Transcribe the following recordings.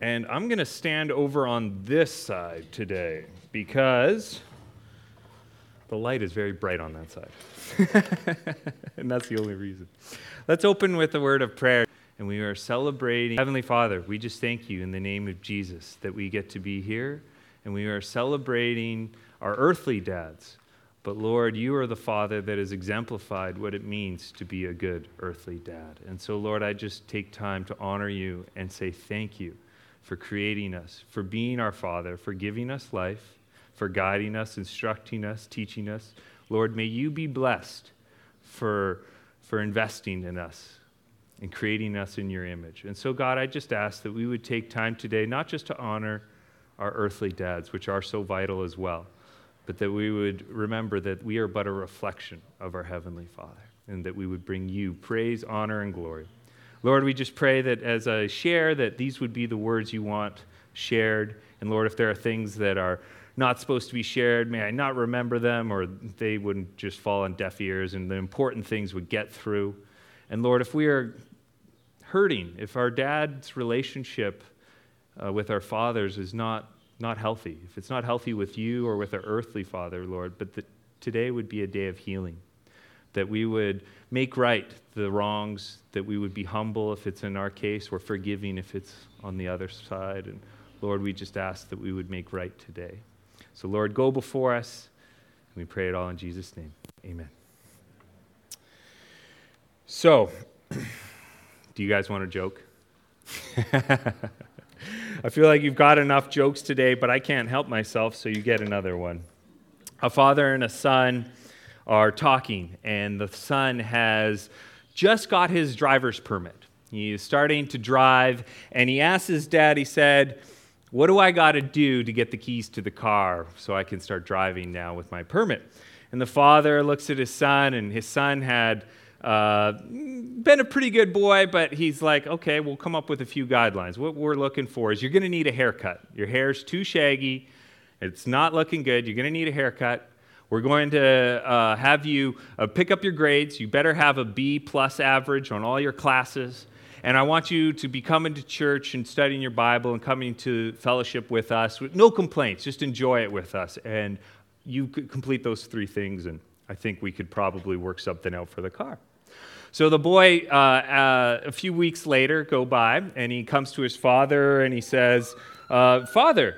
And I'm going to stand over on this side today because the light is very bright on that side. and that's the only reason. Let's open with a word of prayer. And we are celebrating. Heavenly Father, we just thank you in the name of Jesus that we get to be here. And we are celebrating our earthly dads. But Lord, you are the Father that has exemplified what it means to be a good earthly dad. And so, Lord, I just take time to honor you and say thank you for creating us, for being our Father, for giving us life, for guiding us, instructing us, teaching us. Lord, may you be blessed for, for investing in us and creating us in your image. And so, God, I just ask that we would take time today not just to honor our earthly dads, which are so vital as well, but that we would remember that we are but a reflection of our Heavenly Father and that we would bring you praise, honor, and glory. Lord, we just pray that as I share, that these would be the words you want shared. And Lord, if there are things that are not supposed to be shared, may I not remember them or they wouldn't just fall on deaf ears and the important things would get through. And Lord, if we are hurting, if our dad's relationship uh, with our fathers is not, not healthy, if it's not healthy with you or with our earthly father, Lord, but that today would be a day of healing, that we would make right the wrongs, that we would be humble if it's in our case, or forgiving if it's on the other side. And Lord, we just ask that we would make right today. So, Lord, go before us. And we pray it all in Jesus' name. Amen. So, do you guys want a joke? I feel like you've got enough jokes today, but I can't help myself, so you get another one. A father and a son are talking, and the son has just got his driver's permit. He's starting to drive, and he asks his dad, he said, What do I got to do to get the keys to the car so I can start driving now with my permit? And the father looks at his son, and his son had uh, been a pretty good boy, but he's like, okay, we'll come up with a few guidelines. What we're looking for is you're going to need a haircut. Your hair's too shaggy. It's not looking good. You're going to need a haircut. We're going to uh, have you uh, pick up your grades. You better have a B plus average on all your classes. And I want you to be coming to church and studying your Bible and coming to fellowship with us. With no complaints, just enjoy it with us. And you could complete those three things, and I think we could probably work something out for the car. So the boy, uh, uh, a few weeks later, go by, and he comes to his father and he says, uh, Father,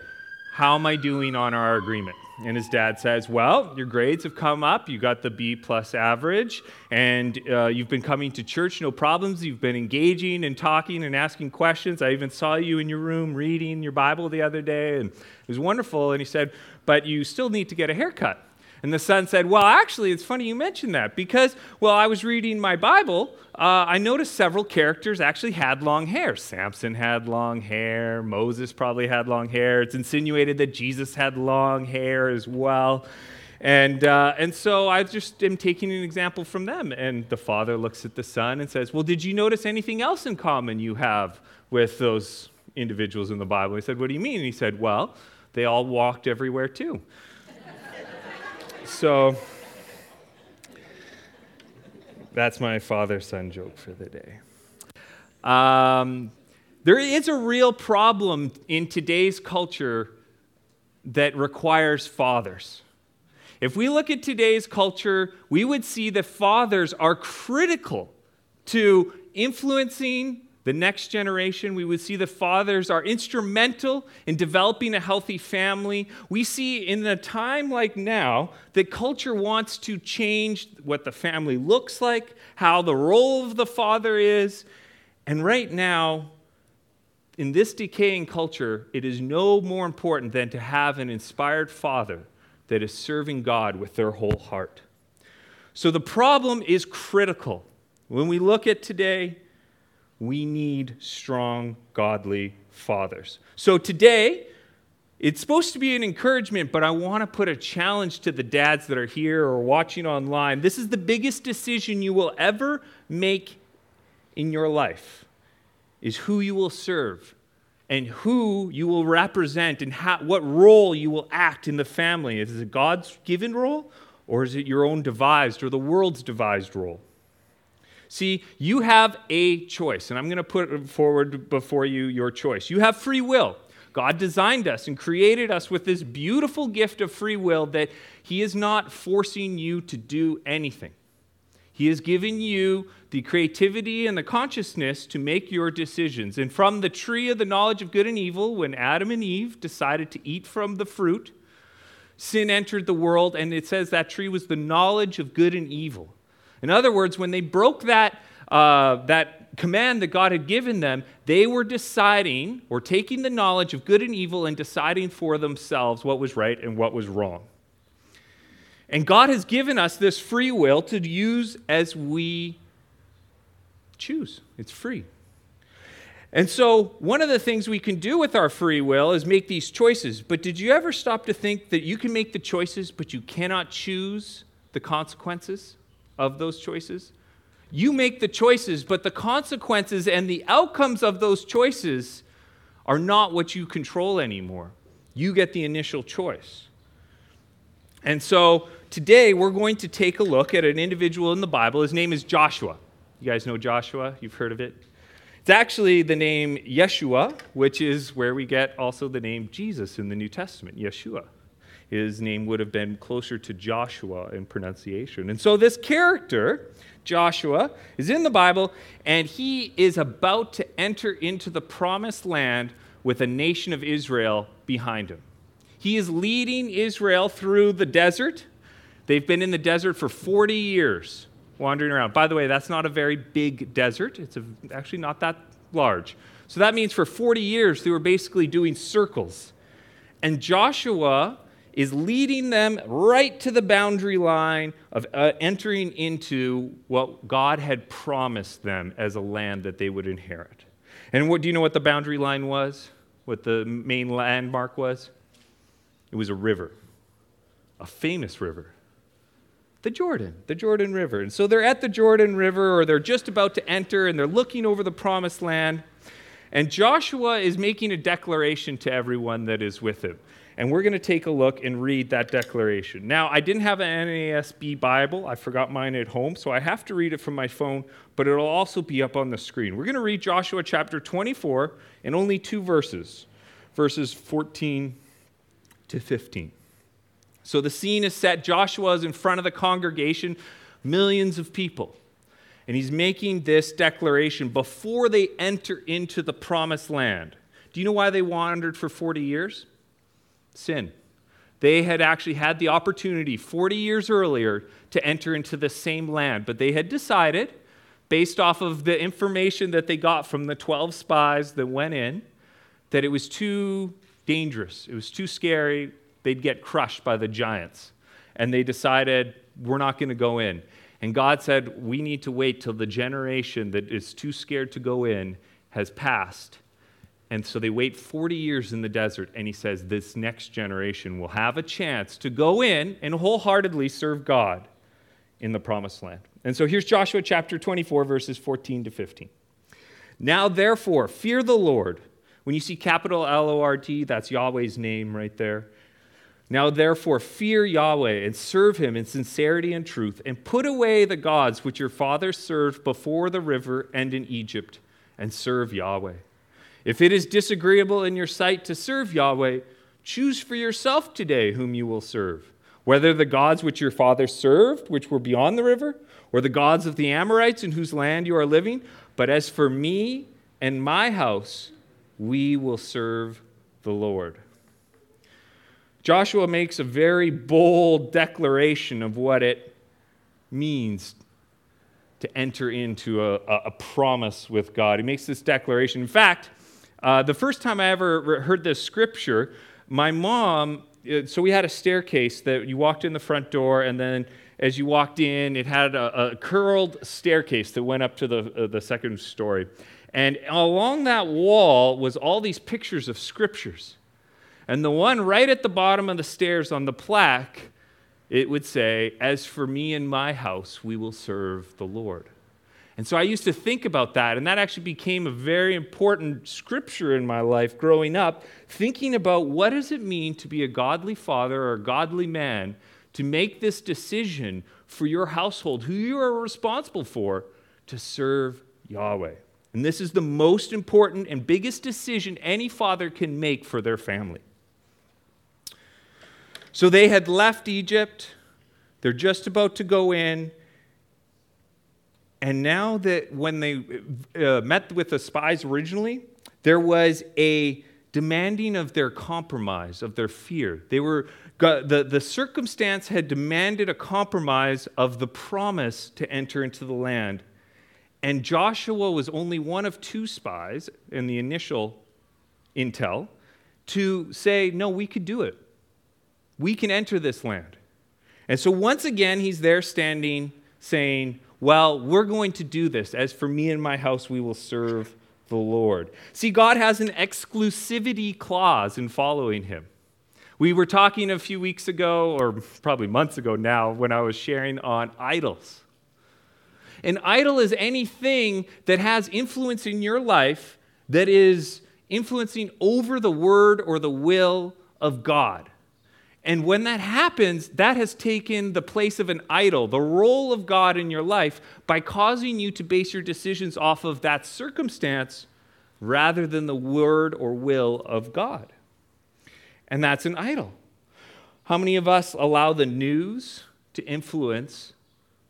how am I doing on our agreement? And his dad says, Well, your grades have come up. You got the B plus average, and uh, you've been coming to church, no problems. You've been engaging and talking and asking questions. I even saw you in your room reading your Bible the other day, and it was wonderful. And he said, But you still need to get a haircut. And the son said, Well, actually, it's funny you mentioned that because, well, I was reading my Bible. Uh, I noticed several characters actually had long hair. Samson had long hair. Moses probably had long hair. It's insinuated that Jesus had long hair as well. And, uh, and so I just am taking an example from them. And the father looks at the son and says, Well, did you notice anything else in common you have with those individuals in the Bible? He said, What do you mean? And he said, Well, they all walked everywhere too. So that's my father son joke for the day. Um, there is a real problem in today's culture that requires fathers. If we look at today's culture, we would see that fathers are critical to influencing the next generation. We would see the fathers are instrumental in developing a healthy family. We see in a time like now that culture wants to change what the family looks like, how the role of the father is. And right now, in this decaying culture, it is no more important than to have an inspired father that is serving God with their whole heart. So the problem is critical. When we look at today, we need strong, godly fathers. So today, it's supposed to be an encouragement, but I want to put a challenge to the dads that are here or watching online. This is the biggest decision you will ever make in your life is who you will serve and who you will represent and how, what role you will act in the family. Is it God's given role or is it your own devised or the world's devised role? See, you have a choice, and I'm going to put forward before you your choice. You have free will. God designed us and created us with this beautiful gift of free will that He is not forcing you to do anything. He is giving you the creativity and the consciousness to make your decisions. And from the tree of the knowledge of good and evil, when Adam and Eve decided to eat from the fruit, sin entered the world, and it says that tree was the knowledge of good and evil. In other words, when they broke that, uh, that command that God had given them, they were deciding or taking the knowledge of good and evil and deciding for themselves what was right and what was wrong. And God has given us this free will to use as we choose. It's free. And so, one of the things we can do with our free will is make these choices. But did you ever stop to think that you can make the choices, but you cannot choose the consequences? Of those choices. You make the choices, but the consequences and the outcomes of those choices are not what you control anymore. You get the initial choice. And so today we're going to take a look at an individual in the Bible. His name is Joshua. You guys know Joshua? You've heard of it? It's actually the name Yeshua, which is where we get also the name Jesus in the New Testament, Yeshua his name would have been closer to Joshua in pronunciation. And so this character, Joshua, is in the Bible, and he is about to enter into the promised land with a nation of Israel behind him. He is leading Israel through the desert. They've been in the desert for 40 years wandering around. By the way, that's not a very big desert, it's a, actually not that large. So that means for 40 years they were basically doing circles. And Joshua is leading them right to the boundary line of uh, entering into what God had promised them as a land that they would inherit. And what do you know what the boundary line was? What the main landmark was? It was a river, a famous river. The Jordan, the Jordan River. And so they're at the Jordan River, or they're just about to enter, and they're looking over the promised land. And Joshua is making a declaration to everyone that is with him. And we're going to take a look and read that declaration. Now, I didn't have an NASB Bible. I forgot mine at home, so I have to read it from my phone, but it'll also be up on the screen. We're going to read Joshua chapter 24 in only two verses, verses 14 to 15. So the scene is set. Joshua is in front of the congregation, millions of people. And he's making this declaration before they enter into the promised land. Do you know why they wandered for 40 years? Sin. They had actually had the opportunity 40 years earlier to enter into the same land, but they had decided, based off of the information that they got from the 12 spies that went in, that it was too dangerous, it was too scary, they'd get crushed by the giants. And they decided, we're not going to go in. And God said, we need to wait till the generation that is too scared to go in has passed and so they wait 40 years in the desert, and he says this next generation will have a chance to go in and wholeheartedly serve God in the promised land. And so here's Joshua chapter 24, verses 14 to 15. Now, therefore, fear the Lord. When you see capital L O R D, that's Yahweh's name right there. Now, therefore, fear Yahweh and serve him in sincerity and truth, and put away the gods which your fathers served before the river and in Egypt, and serve Yahweh. If it is disagreeable in your sight to serve Yahweh, choose for yourself today whom you will serve, whether the gods which your fathers served, which were beyond the river, or the gods of the Amorites in whose land you are living. But as for me and my house, we will serve the Lord. Joshua makes a very bold declaration of what it means to enter into a, a, promise with God. He makes this declaration. In fact, uh, the first time I ever heard this scripture, my mom, uh, so we had a staircase that you walked in the front door, and then as you walked in, it had a, a curled staircase that went up to the, uh, the second story. And along that wall was all these pictures of scriptures. And the one right at the bottom of the stairs on the plaque, it would say, As for me and my house, we will serve the Lord. And so I used to think about that, and that actually became a very important scripture in my life growing up, thinking about what does it mean to be a godly father or a godly man to make this decision for your household, who you are responsible for, to serve Yahweh. And this is the most important and biggest decision any father can make for their family. So they had left Egypt. They're just about to go in. And now that when they uh, met with the spies originally, there was a demanding of their compromise, of their fear. They were, the, the circumstance had demanded a compromise of the promise to enter into the land. And Joshua was only one of two spies in the initial intel to say, no, we could do it. We can enter this land. And so once again, he's there standing saying, well, we're going to do this. As for me and my house, we will serve the Lord. See, God has an exclusivity clause in following him. We were talking a few weeks ago, or probably months ago now, when I was sharing on idols. An idol is anything that has influence in your life that is influencing over the word or the will of God. And when that happens, that has taken the place of an idol, the role of God in your life, by causing you to base your decisions off of that circumstance rather than the word or will of God. And that's an idol. How many of us allow the news to influence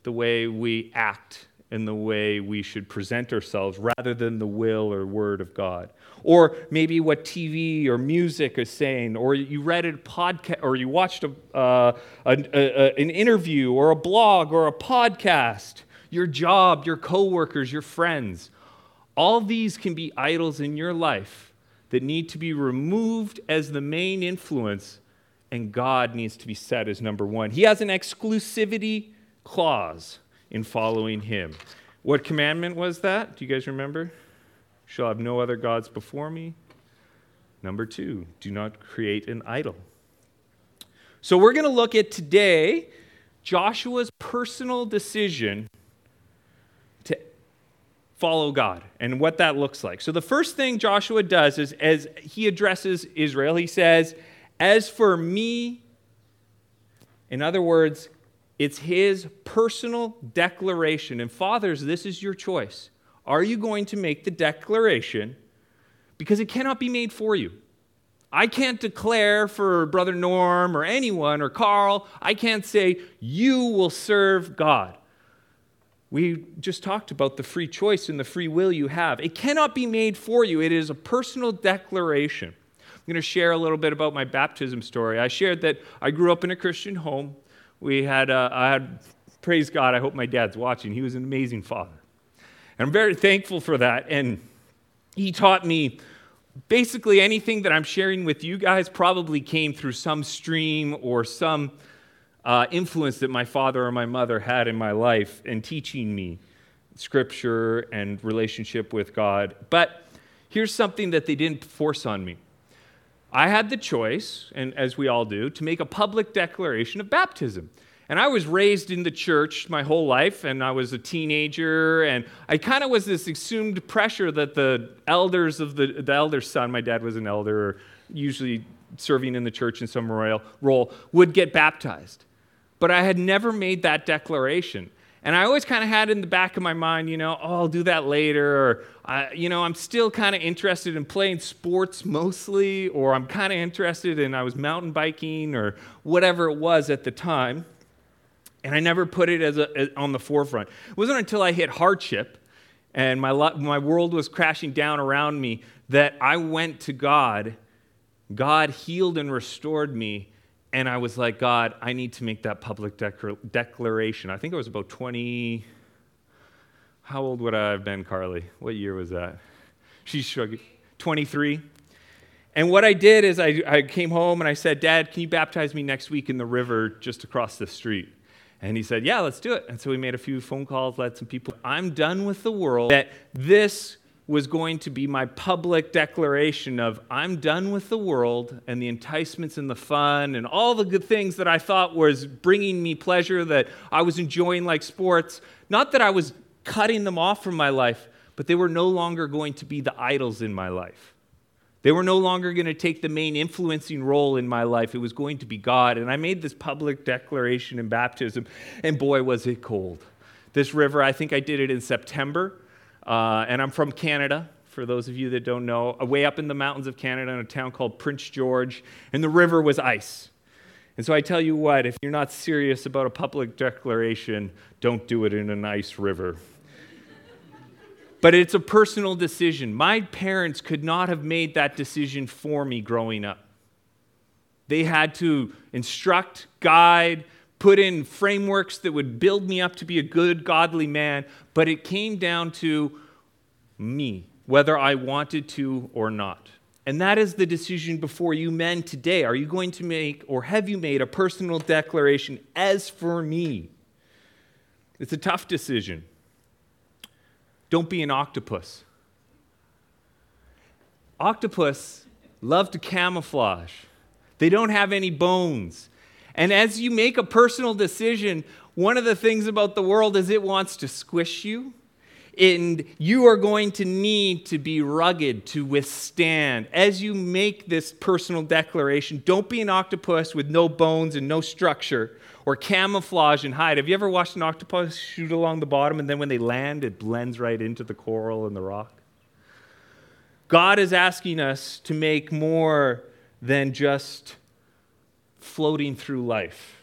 the way we act and the way we should present ourselves rather than the will or word of God. Or maybe what TV or music is saying, or you read a podcast, or you watched a, uh, a, an interview, or a blog, or a podcast, your job, your coworkers, your friends. All these can be idols in your life that need to be removed as the main influence, and God needs to be set as number one. He has an exclusivity clause in following him. What commandment was that? Do you guys remember? Shall have no other gods before me. Number two, do not create an idol. So we're going to look at today Joshua's personal decision to follow God and what that looks like. So the first thing Joshua does is as he addresses Israel, he says, As for me, in other words, it's his personal declaration. And fathers, this is your choice. Are you going to make the declaration? Because it cannot be made for you. I can't declare for Brother Norm or anyone or Carl, I can't say, you will serve God. We just talked about the free choice and the free will you have. It cannot be made for you, it is a personal declaration. I'm going to share a little bit about my baptism story. I shared that I grew up in a Christian home we had, uh, I had, praise God, I hope my dad's watching. He was an amazing father. And I'm very thankful for that. And he taught me basically anything that I'm sharing with you guys probably came through some stream or some uh, influence that my father or my mother had in my life and teaching me scripture and relationship with God. But here's something that they didn't force on me. I had the choice, and as we all do, to make a public declaration of baptism. And I was raised in the church my whole life, and I was a teenager, and I kind of was this assumed pressure that the elders of the, the elder's son, my dad was an elder, usually serving in the church in some royal role, would get baptized. But I had never made that declaration. And I always kind of had in the back of my mind, you know, oh, I'll do that later, or, you know, I'm still kind of interested in playing sports mostly, or I'm kind of interested in, I was mountain biking, or whatever it was at the time. And I never put it as, a, as on the forefront. It wasn't until I hit hardship and my, my world was crashing down around me that I went to God. God healed and restored me and I was like, God, I need to make that public declaration. I think I was about 20. How old would I have been, Carly? What year was that? She's shrugging. 23. And what I did is I, I came home and I said, Dad, can you baptize me next week in the river just across the street? And he said, Yeah, let's do it. And so we made a few phone calls, led some people. I'm done with the world. That this was going to be my public declaration of I'm done with the world and the enticements and the fun and all the good things that I thought was bringing me pleasure that I was enjoying like sports. Not that I was cutting them off from my life, but they were no longer going to be the idols in my life. They were no longer going to take the main influencing role in my life. It was going to be God. And I made this public declaration in baptism, and boy, was it cold. this river. I think I did it in September, uh, and I'm from Canada. For those of you that don't know, way up in the mountains of Canada in a town called Prince George, and the river was ice. And so I tell you what, if you're not serious about a public declaration, don't do it in a nice river. But it's a personal decision. My parents could not have made that decision for me growing up. They had to instruct, guide, put in frameworks that would build me up to be a good, godly man, but it came down to me, whether I wanted to or not. And that is the decision before you men today. Are you going to make, or have you made, a personal declaration as for me? It's a tough decision. Don't be an octopus. Octopus love to camouflage, they don't have any bones. And as you make a personal decision, one of the things about the world is it wants to squish you and you are going to need to be rugged to withstand. As you make this personal declaration, don't be an octopus with no bones and no structure or camouflage and hide. Have you ever watched an octopus shoot along the bottom and then when they land, it blends right into the coral and the rock? God is asking us to make more than just floating through life.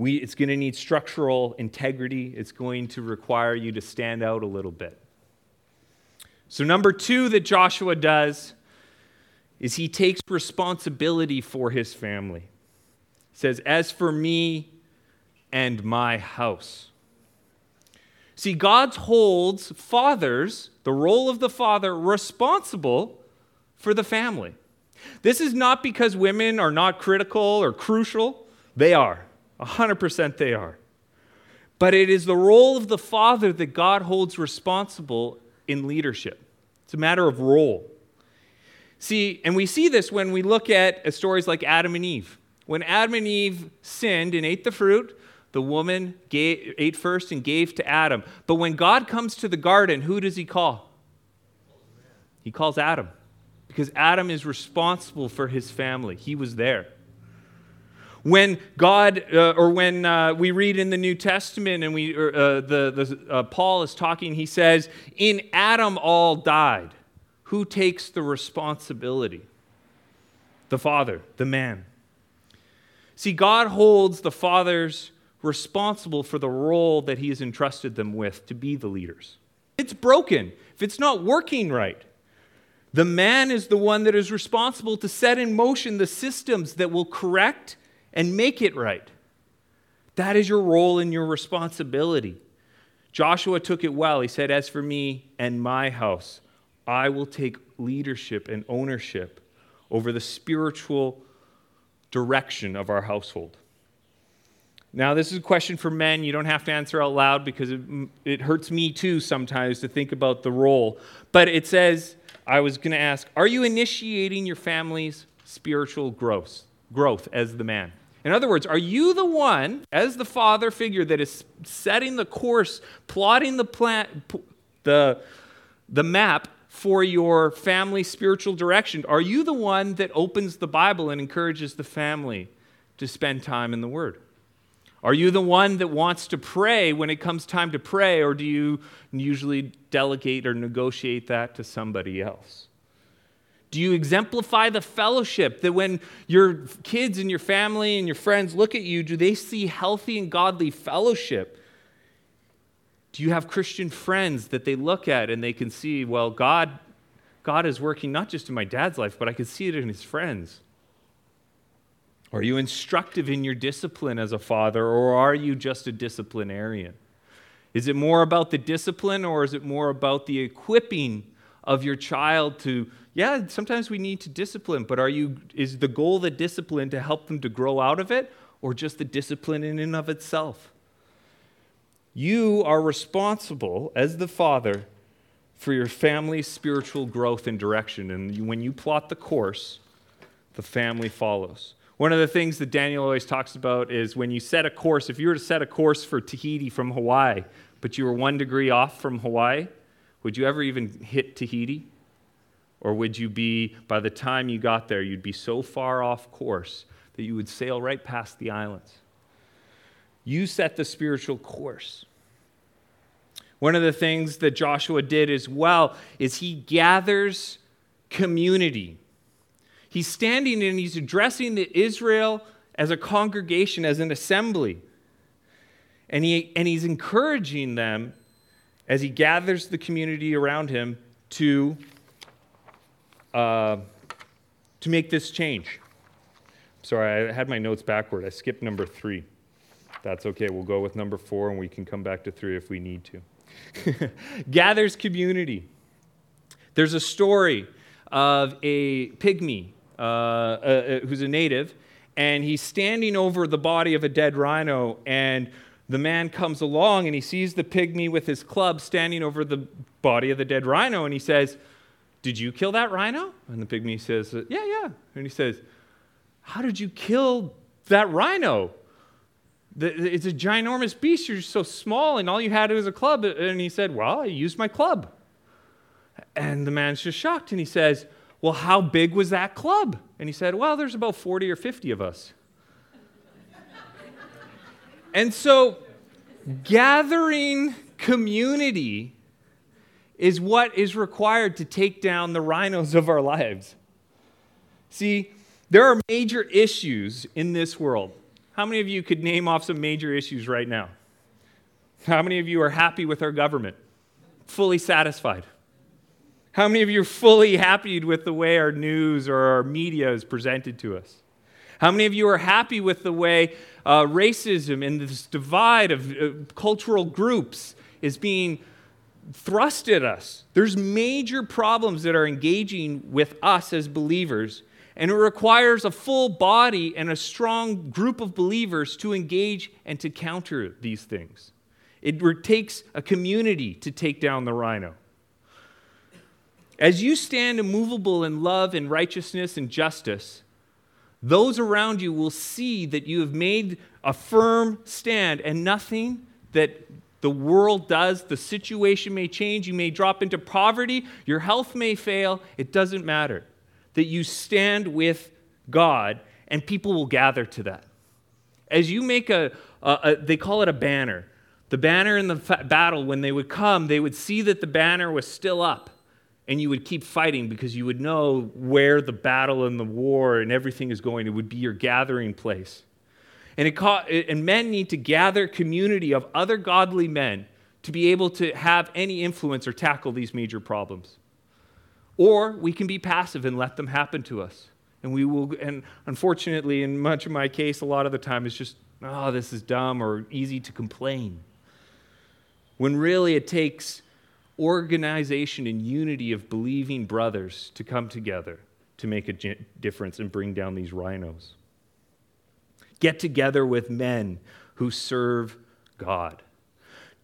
We, it's going to need structural integrity. It's going to require you to stand out a little bit. So, number two that Joshua does is he takes responsibility for his family. He says, As for me and my house. See, God holds fathers, the role of the father, responsible for the family. This is not because women are not critical or crucial, they are. 100% they are. But it is the role of the father that God holds responsible in leadership. It's a matter of role. See, and we see this when we look at stories like Adam and Eve. When Adam and Eve sinned and ate the fruit, the woman gave, ate first and gave to Adam. But when God comes to the garden, who does he call? He calls Adam because Adam is responsible for his family. He was there. When God, uh, or when uh, we read in the New Testament and we, uh, the, the, uh, Paul is talking, he says, In Adam all died. Who takes the responsibility? The father, the man. See, God holds the fathers responsible for the role that he has entrusted them with to be the leaders. It's broken, if it's not working right, the man is the one that is responsible to set in motion the systems that will correct and make it right. That is your role and your responsibility. Joshua took it well. He said, As for me and my house, I will take leadership and ownership over the spiritual direction of our household. Now, this is a question for men. You don't have to answer out loud because it, it hurts me too sometimes to think about the role. But it says, I was going to ask, are you initiating your family's spiritual growth, growth as the man? In other words, are you the one, as the father figure, that is setting the course, plotting the plan, the, the map for your family spiritual direction? Are you the one that opens the Bible and encourages the family to spend time in the Word? Are you the one that wants to pray when it comes time to pray, or do you usually delegate or negotiate that to somebody else? Do you exemplify the fellowship that when your kids and your family and your friends look at you, do they see healthy and godly fellowship? Do you have Christian friends that they look at and they can see, well, God, God is working not just in my dad's life, but I can see it in his friends? Are you instructive in your discipline as a father, or are you just a disciplinarian? Is it more about the discipline, or is it more about the equipping of your child to, yeah, sometimes we need to discipline, but are you, is the goal the discipline to help them to grow out of it, or just the discipline in and of itself? You are responsible as the father for your family's spiritual growth and direction. And when you plot the course, the family follows. One of the things that Daniel always talks about is when you set a course, if you were to set a course for Tahiti from Hawaii, but you were one degree off from Hawaii, would you ever even hit Tahiti? Or would you be, by the time you got there, you'd be so far off course that you would sail right past the islands? You set the spiritual course. One of the things that Joshua did as well is he gathers community. He's standing and he's addressing the Israel as a congregation, as an assembly. And, he, and he's encouraging them as he gathers the community around him to, uh, to make this change. Sorry, I had my notes backward. I skipped number three. That's okay. We'll go with number four and we can come back to three if we need to. Gathers community. There's a story of a pygmy uh, uh, uh, who's a native, and he's standing over the body of a dead rhino, and the man comes along and he sees the pygmy with his club standing over the body of the dead rhino, and he says, Did you kill that rhino? And the pygmy says, Yeah, yeah. And he says, How did you kill that rhino? It's a ginormous beast. You're so small, and all you had was a club. And he said, Well, I used my club. And the man's just shocked, and he says, Well, how big was that club? And he said, Well, there's about 40 or 50 of us. And so, gathering community is what is required to take down the rhinos of our lives. See, there are major issues in this world. How many of you could name off some major issues right now? How many of you are happy with our government? Fully satisfied? How many of you are fully happy with the way our news or our media is presented to us? How many of you are happy with the way uh, racism and this divide of uh, cultural groups is being thrust at us? There's major problems that are engaging with us as believers, and it requires a full body and a strong group of believers to engage and to counter these things. It takes a community to take down the rhino. As you stand immovable in love and righteousness and justice, those around you will see that you have made a firm stand and nothing that the world does, the situation may change, you may drop into poverty, your health may fail, it doesn't matter. That you stand with God and people will gather to that. As you make a, a, a they call it a banner. The banner in the battle, when they would come, they would see that the banner was still up and you would keep fighting because you would know where the battle and the war and everything is going. It would be your gathering place. And, it and men need to gather community of other godly men to be able to have any influence or tackle these major problems. Or we can be passive and let them happen to us. And we will, and unfortunately, in much of my case, a lot of the time it's just, oh, this is dumb or easy to complain. When really it takes organization and unity of believing brothers to come together to make a difference and bring down these rhinos. Get together with men who serve God.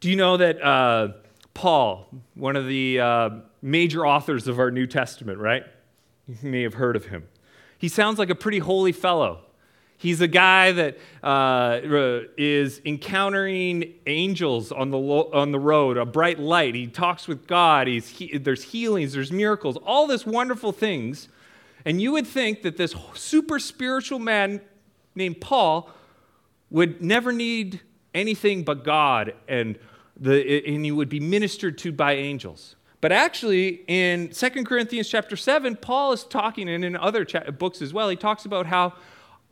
Do you know that uh, Paul, one of the uh, major authors of our New Testament, right? You may have heard of him. He sounds like a pretty holy fellow. He's a guy that uh, is encountering angels on the, lo- on the road, a bright light. He talks with God. He's he- there's healings, there's miracles, all this wonderful things. And you would think that this super spiritual man named Paul would never need anything but God and, the, and he would be ministered to by angels. But actually, in 2 Corinthians chapter 7, Paul is talking, and in other cha- books as well, he talks about how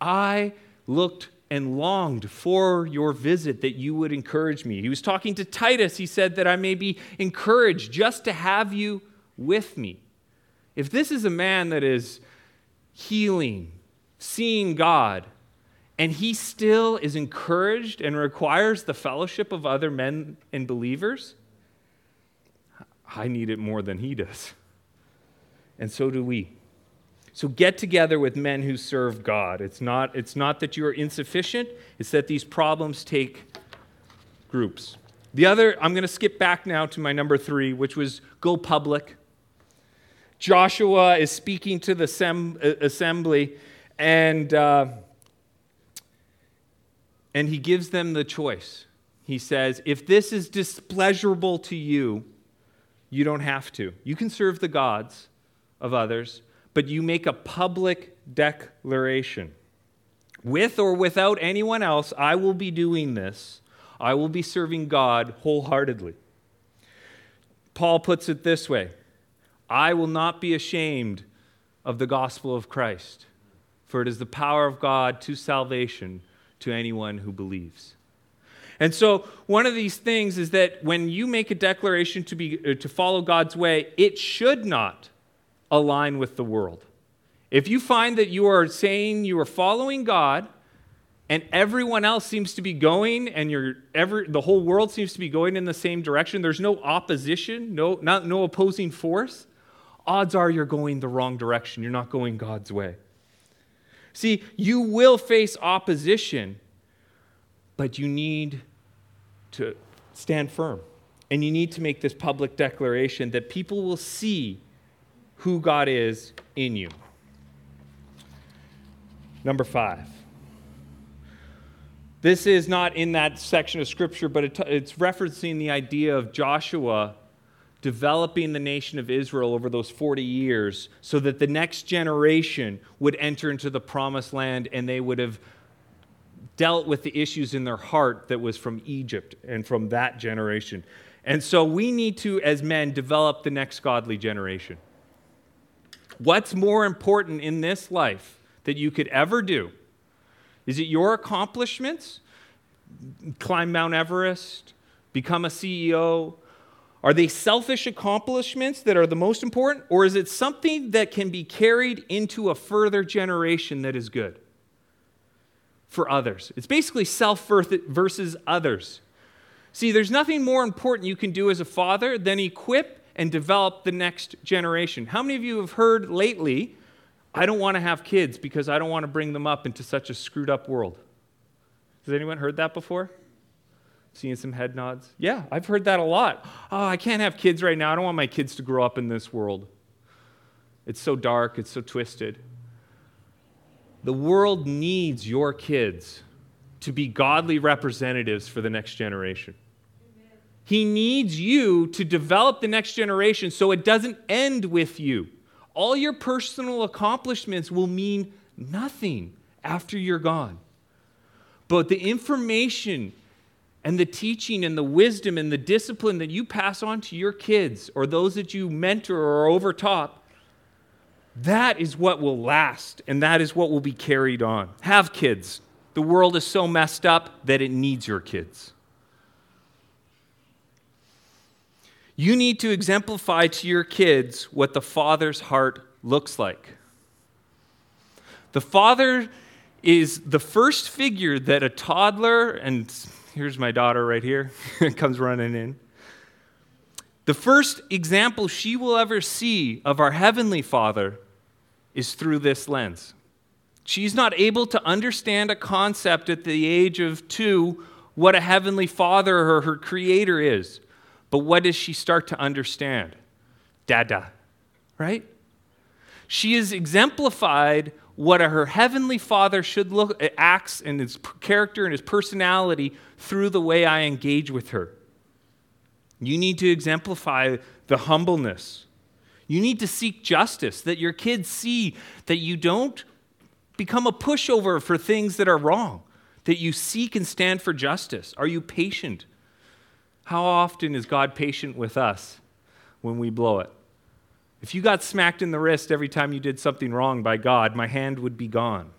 I looked and longed for your visit that you would encourage me. He was talking to Titus. He said that I may be encouraged just to have you with me. If this is a man that is healing, seeing God, and he still is encouraged and requires the fellowship of other men and believers, I need it more than he does. And so do we. So get together with men who serve God. It's not, it's not that you are insufficient, it's that these problems take groups. The other, I'm going to skip back now to my number three, which was go public. Joshua is speaking to the sem- assembly, and, uh, and he gives them the choice. He says, If this is displeasurable to you, you don't have to. You can serve the gods of others, but you make a public declaration. With or without anyone else, I will be doing this. I will be serving God wholeheartedly. Paul puts it this way I will not be ashamed of the gospel of Christ, for it is the power of God to salvation to anyone who believes. And so, one of these things is that when you make a declaration to, be, uh, to follow God's way, it should not align with the world. If you find that you are saying you are following God and everyone else seems to be going and you're every, the whole world seems to be going in the same direction, there's no opposition, no, not, no opposing force, odds are you're going the wrong direction. You're not going God's way. See, you will face opposition but you need to stand firm. And you need to make this public declaration that people will see who God is in you. Number five. This is not in that section of scripture, but it's referencing the idea of Joshua developing the nation of Israel over those 40 years so that the next generation would enter into the promised land and they would have dealt with the issues in their heart that was from Egypt and from that generation. And so we need to, as men, develop the next godly generation. What's more important in this life that you could ever do? Is it your accomplishments? Climb Mount Everest? Become a CEO? Are they selfish accomplishments that are the most important? Or is it something that can be carried into a further generation that is good? for others. It's basically self versus others. See, there's nothing more important you can do as a father than equip and develop the next generation. How many of you have heard lately, I don't want to have kids because I don't want to bring them up into such a screwed up world? Has anyone heard that before? Seeing some head nods? Yeah, I've heard that a lot. Oh, I can't have kids right now. I don't want my kids to grow up in this world. It's so dark, it's so twisted. The world needs your kids to be godly representatives for the next generation. He needs you to develop the next generation so it doesn't end with you. All your personal accomplishments will mean nothing after you're gone. But the information and the teaching and the wisdom and the discipline that you pass on to your kids or those that you mentor or overtop that is what will last, and that is what will be carried on. Have kids. The world is so messed up that it needs your kids. You need to exemplify to your kids what the father's heart looks like. The father is the first figure that a toddler, and here's my daughter right here, comes running in. The first example she will ever see of our Heavenly Father is through this lens. She's not able to understand a concept at the age of two, what a heavenly father or her creator is. But what does she start to understand? Dada, right? She is exemplified what her heavenly father should look uh, acts and his character and his personality through the way I engage with her. You need to exemplify the humbleness, you need to seek justice, that your kids see that you don't become a pushover for things that are wrong, that you seek and stand for justice. Are you patient? How often is God patient with us when we blow it? If you got smacked in the wrist every time you did something wrong by God, my hand would be gone.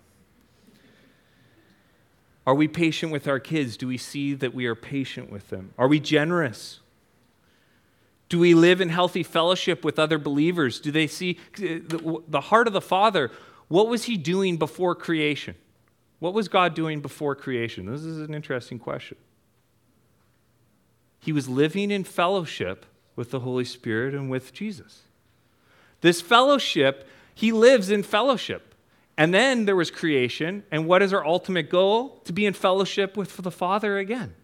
Are we patient with our kids? Do we see that we are patient with them? Are we generous? Do we live in healthy fellowship with other believers? Do they see the heart of the Father? What was He doing before creation? What was God doing before creation? This is an interesting question. He was living in fellowship with the Holy Spirit and with Jesus. This fellowship, He lives in fellowship. And then there was creation, and what is our ultimate goal? To be in fellowship with the Father again.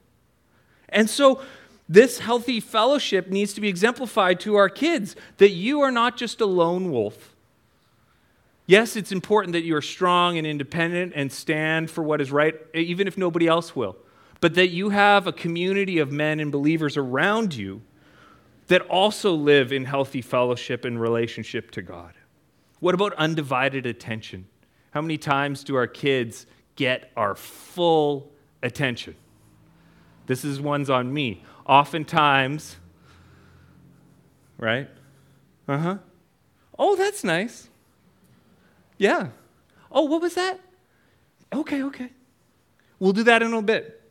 And so this healthy fellowship needs to be exemplified to our kids that you are not just a lone wolf. Yes, it's important that you are strong and independent and stand for what is right, even if nobody else will, but that you have a community of men and believers around you that also live in healthy fellowship and relationship to God. What about undivided attention? How many times do our kids get our full attention? This is one's on me oftentimes right? Uh huh. Oh, that's nice. Yeah. Oh, what was that? Okay, okay. We'll do that in a little bit.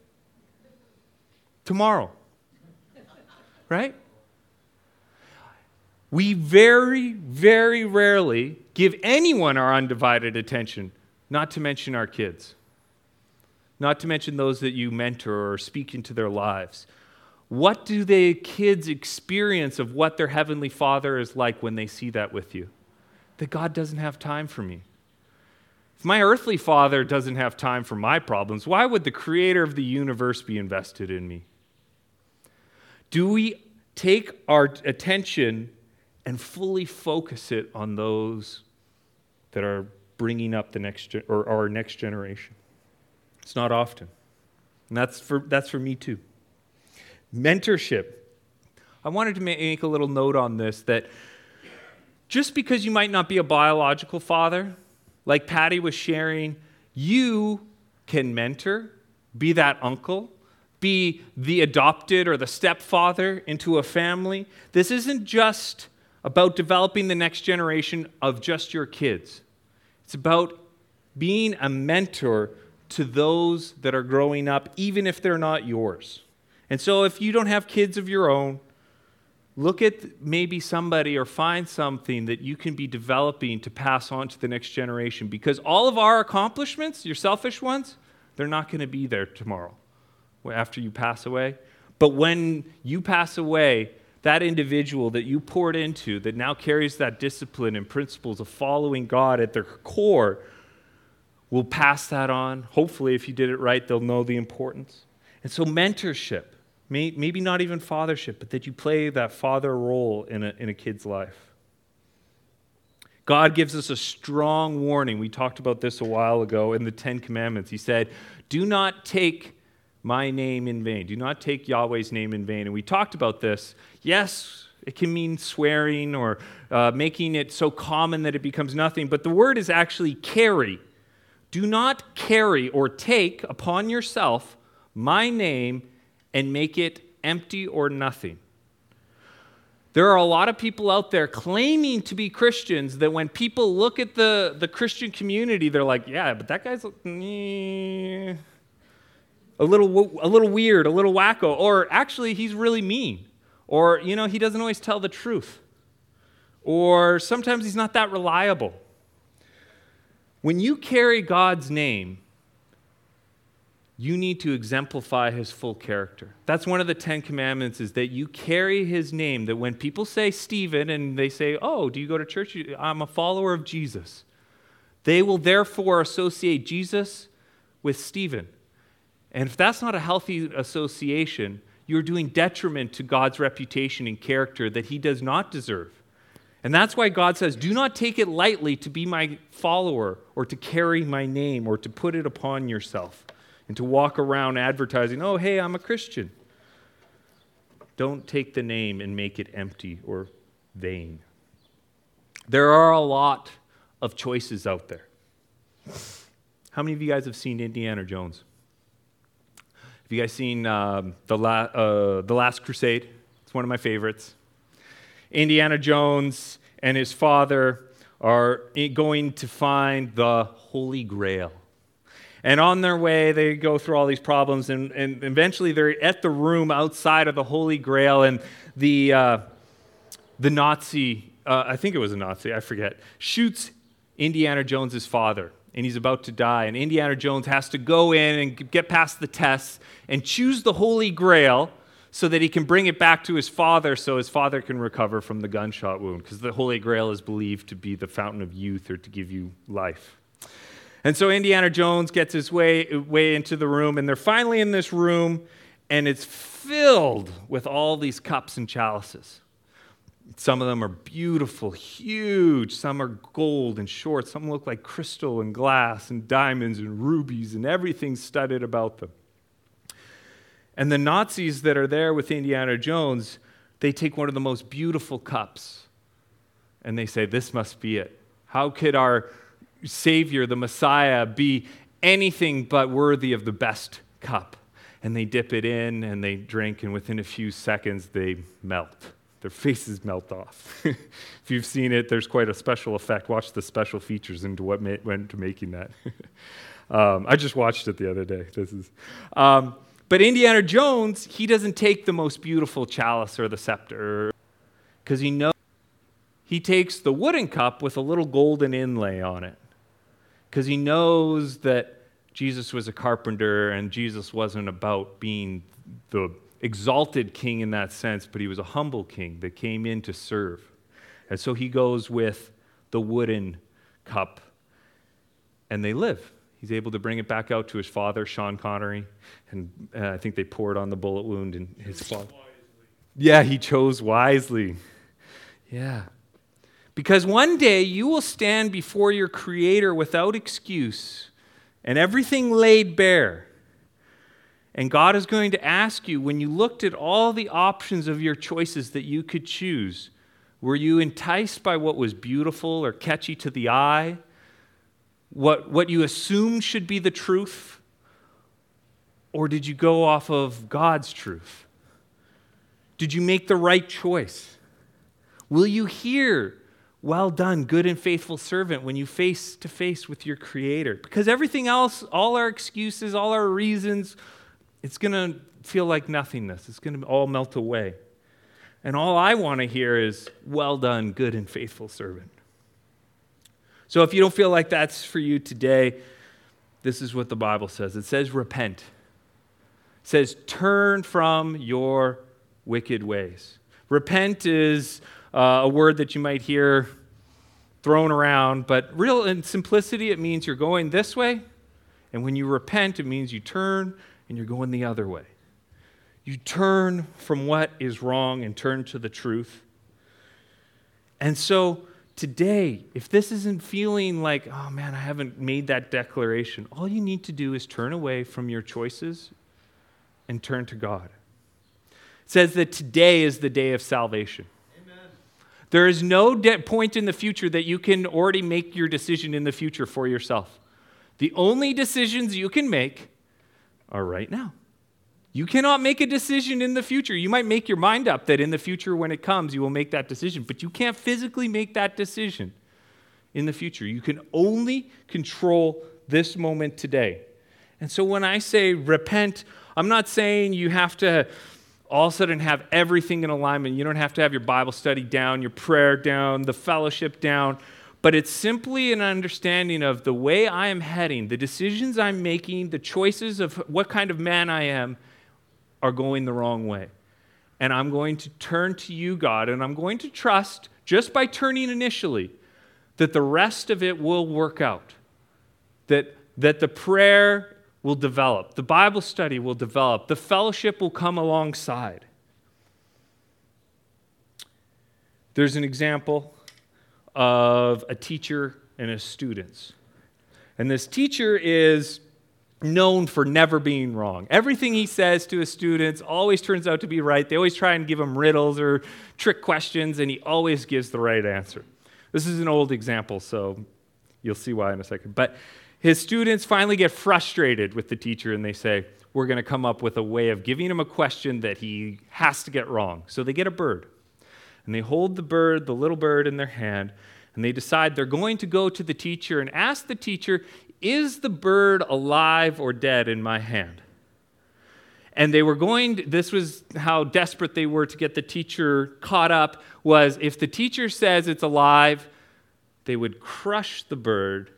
Tomorrow. Right? We very, very rarely give anyone our undivided attention, not to mention our kids, not to mention those that you mentor or speak into their lives. What do the kids experience of what their heavenly father is like when they see that with you? That God doesn't have time for me. If my earthly father doesn't have time for my problems, why would the creator of the universe be invested in me? Do we take our attention and fully focus it on those that are bringing up the next or our next generation? It's not often. And that's for, that's for me too. Mentorship. I wanted to make a little note on this that just because you might not be a biological father, like Patty was sharing, you can mentor, be that uncle, be the adopted or the stepfather into a family. This isn't just about developing the next generation of just your kids, it's about being a mentor to those that are growing up, even if they're not yours. And so, if you don't have kids of your own, look at maybe somebody or find something that you can be developing to pass on to the next generation because all of our accomplishments, your selfish ones, they're not going to be there tomorrow after you pass away. But when you pass away, that individual that you poured into that now carries that discipline and principles of following God at their core will pass that on. Hopefully, if you did it right, they'll know the importance. And so, mentorship maybe not even fathership, but that you play that father role in a, in a kid's life. God gives us a strong warning. We talked about this a while ago in the Ten Commandments. He said, Do not take my name in vain. Do not take Yahweh's name in vain. And we talked about this. Yes, it can mean swearing or uh, making it so common that it becomes nothing, but the word is actually carry. Do not carry or take upon yourself my name and make it empty or nothing. There are a lot of people out there claiming to be Christians that when people look at the, the Christian community, they're like, yeah, but that guy's eh, a, little, a little weird, a little wacko, or actually, he's really mean, or, you know, he doesn't always tell the truth, or sometimes he's not that reliable. When you carry God's name, you need to exemplify his full character. That's one of the 10 commandments is that you carry his name that when people say Stephen and they say, "Oh, do you go to church? I'm a follower of Jesus." They will therefore associate Jesus with Stephen. And if that's not a healthy association, you're doing detriment to God's reputation and character that he does not deserve. And that's why God says, Do not take it lightly to be my follower or to carry my name or to put it upon yourself and to walk around advertising, oh, hey, I'm a Christian. Don't take the name and make it empty or vain. There are a lot of choices out there. How many of you guys have seen Indiana Jones? Have you guys seen um, the, La- uh, the Last Crusade? It's one of my favorites. Indiana Jones and his father are going to find the Holy Grail. And on their way, they go through all these problems, and, and eventually they're at the room outside of the Holy Grail, and the, uh, the Nazi, uh, I think it was a Nazi, I forget, shoots Indiana Jones's father, and he's about to die. And Indiana Jones has to go in and get past the tests and choose the Holy Grail so that he can bring it back to his father so his father can recover from the gunshot wound, because the Holy Grail is believed to be the fountain of youth or to give you life. And so Indiana Jones gets his way, way into the room, and they're finally in this room, and it's filled with all these cups and chalices. Some of them are beautiful, huge. Some are gold and short. Some look like crystal and glass and diamonds and rubies and everything studded about them. And the Nazis that are there with Indiana Jones, they take one of the most beautiful cups and they say, This must be it. How could our Savior, the Messiah, be anything but worthy of the best cup. And they dip it in and they drink, and within a few seconds they melt. Their faces melt off. if you've seen it, there's quite a special effect. Watch the special features into what ma- went into making that. um, I just watched it the other day. This is, um, but Indiana Jones, he doesn't take the most beautiful chalice or the scepter because he knows he takes the wooden cup with a little golden inlay on it because he knows that Jesus was a carpenter and Jesus wasn't about being the exalted king in that sense, but he was a humble king that came in to serve. And so he goes with the wooden cup and they live. He's able to bring it back out to his father, Sean Connery, and uh, I think they pour it on the bullet wound in his father. Yeah, he chose wisely. Yeah. Because one day you will stand before your Creator without excuse and everything laid bare. And God is going to ask you when you looked at all the options of your choices that you could choose, were you enticed by what was beautiful or catchy to the eye? What, what you assumed should be the truth? Or did you go off of God's truth? Did you make the right choice? Will you hear, Well done, good and faithful servant, when you face to face with your Creator? Because everything else, all our excuses, all our reasons, it's going to feel like nothingness. It's going to all melt away. And all I want to hear is, Well done, good and faithful servant. So if you don't feel like that's for you today, this is what the Bible says it says, Repent. It says, Turn from your wicked ways. Repent is uh, a word that you might hear thrown around, but real in simplicity, it means you're going this way. And when you repent, it means you turn and you're going the other way. You turn from what is wrong and turn to the truth. And so today, if this isn't feeling like, oh man, I haven't made that declaration, all you need to do is turn away from your choices and turn to God. It says that today is the day of salvation. Amen. There is no de- point in the future that you can already make your decision in the future for yourself. The only decisions you can make are right now. You cannot make a decision in the future. You might make your mind up that in the future, when it comes, you will make that decision, but you can't physically make that decision in the future. You can only control this moment today. And so when I say repent, I'm not saying you have to all of a sudden have everything in alignment. You don't have to have your Bible study down, your prayer down, the fellowship down, but it's simply an understanding of the way I am heading, the decisions I'm making, the choices of what kind of man I am are going the wrong way. And I'm going to turn to you, God, and I'm going to trust, just by turning initially, that the rest of it will work out. That, that the prayer will develop, the Bible study will develop, the fellowship will come alongside. There's an example of a teacher and his students. And this teacher is known for never being wrong. Everything he says to his students always turns out to be right. They always try and give him riddles or trick questions, and he always gives the right answer. This is an old example, so you'll see why in a second. But his students finally get frustrated with the teacher and they say, We're going to come up with a way of giving him a question that he has to get wrong. So they get a bird. And they hold the bird, the little bird, in their hand, and they decide they're going to go to the teacher and ask the teacher, Is the bird alive or dead in my hand? And they were going, to, this was how desperate they were to get the teacher caught up, was if the teacher says it's alive, they would crush the bird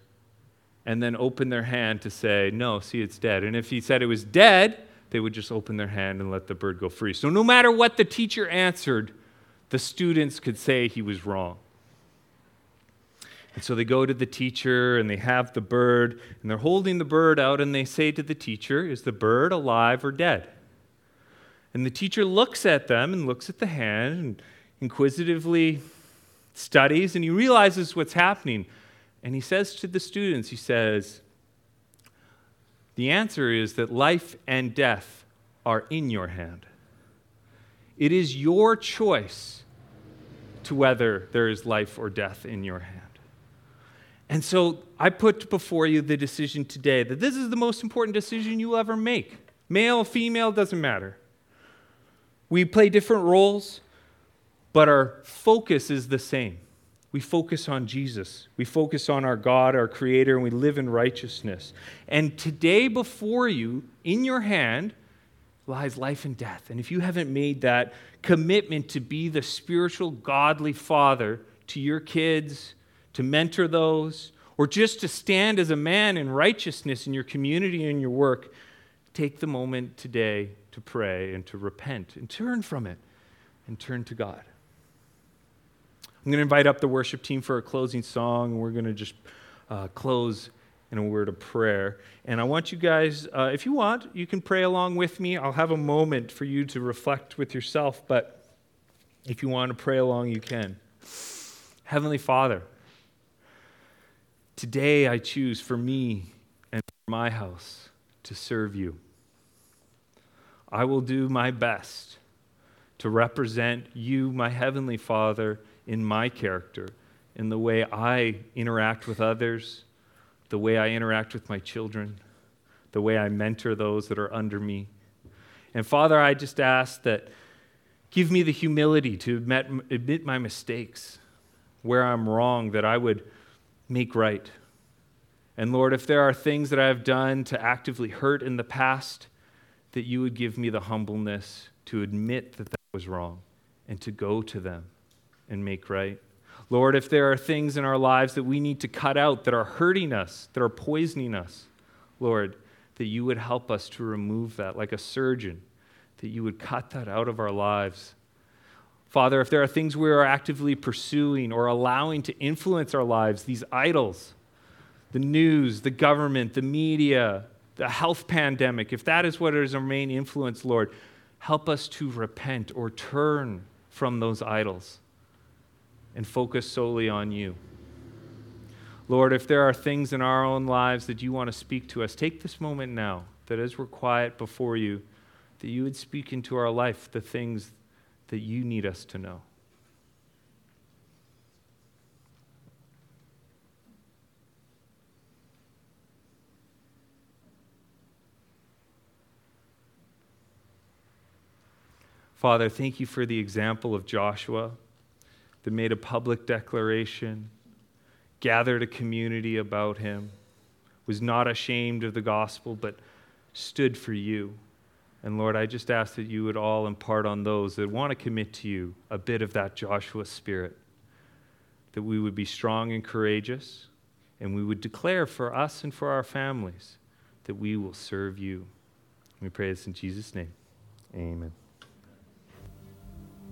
and then open their hand to say, No, see, it's dead. And if he said it was dead, they would just open their hand and let the bird go free. So no matter what the teacher answered, the students could say he was wrong. And so they go to the teacher and they have the bird and they're holding the bird out and they say to the teacher, Is the bird alive or dead? And the teacher looks at them and looks at the hand and inquisitively studies and he realizes what's happening. And he says to the students, he says, the answer is that life and death are in your hand. It is your choice to whether there is life or death in your hand. And so I put before you the decision today that this is the most important decision you'll ever make. Male, female, doesn't matter. We play different roles. but our focus is the same. We focus on Jesus. We focus on our God, our Creator, and we live in righteousness. And today, before you, in your hand, lies life and death. And if you haven't made that commitment to be the spiritual, godly father to your kids, to mentor those, or just to stand as a man in righteousness in your community and your work, take the moment today to pray and to repent and turn from it and turn to God. I'm going to invite up the worship team for a closing song, and we're going to just uh, close in a word of prayer. And I want you guys, uh, if you want, you can pray along with me. I'll have a moment for you to reflect with yourself, but if you want to pray along, you can. Heavenly Father, today I choose for me and for my house to serve you. I will do my best to represent you, my Heavenly Father, in my character, in the way I interact with others the way I interact with my children, the way I mentor those that are under me. And Father, I just ask that give me the humility to admit, admit my mistakes, where I'm wrong, that I would make right. And Lord, if there are things that I have done to actively hurt in the past, that you would give me the humbleness to admit that that was wrong and to go to them and make right. Lord, if there are things in our lives that we need to cut out that are hurting us, that are poisoning us, Lord, that you would help us to remove that like a surgeon, that you would cut that out of our lives. Father, if there are things we are actively pursuing or allowing to influence our lives, these idols, the news, the government, the media, the health pandemic, if that is what is our main influence, Lord, help us to repent or turn from those idols and focus solely on you. Lord, if there are things in our own lives that you want to speak to us, take this moment now that as we're quiet before you, that you would speak into our life the things that you need us to know. Father, thank you for the example of Joshua that made a public declaration, gathered a community about him, was not ashamed of the gospel, but stood for you. And Lord, I just ask that you would all impart on those that want to commit to you a bit of that Joshua spirit, that we would be strong and courageous, and we would declare for us and for our families that we will serve you. We pray this in Jesus' name. Amen.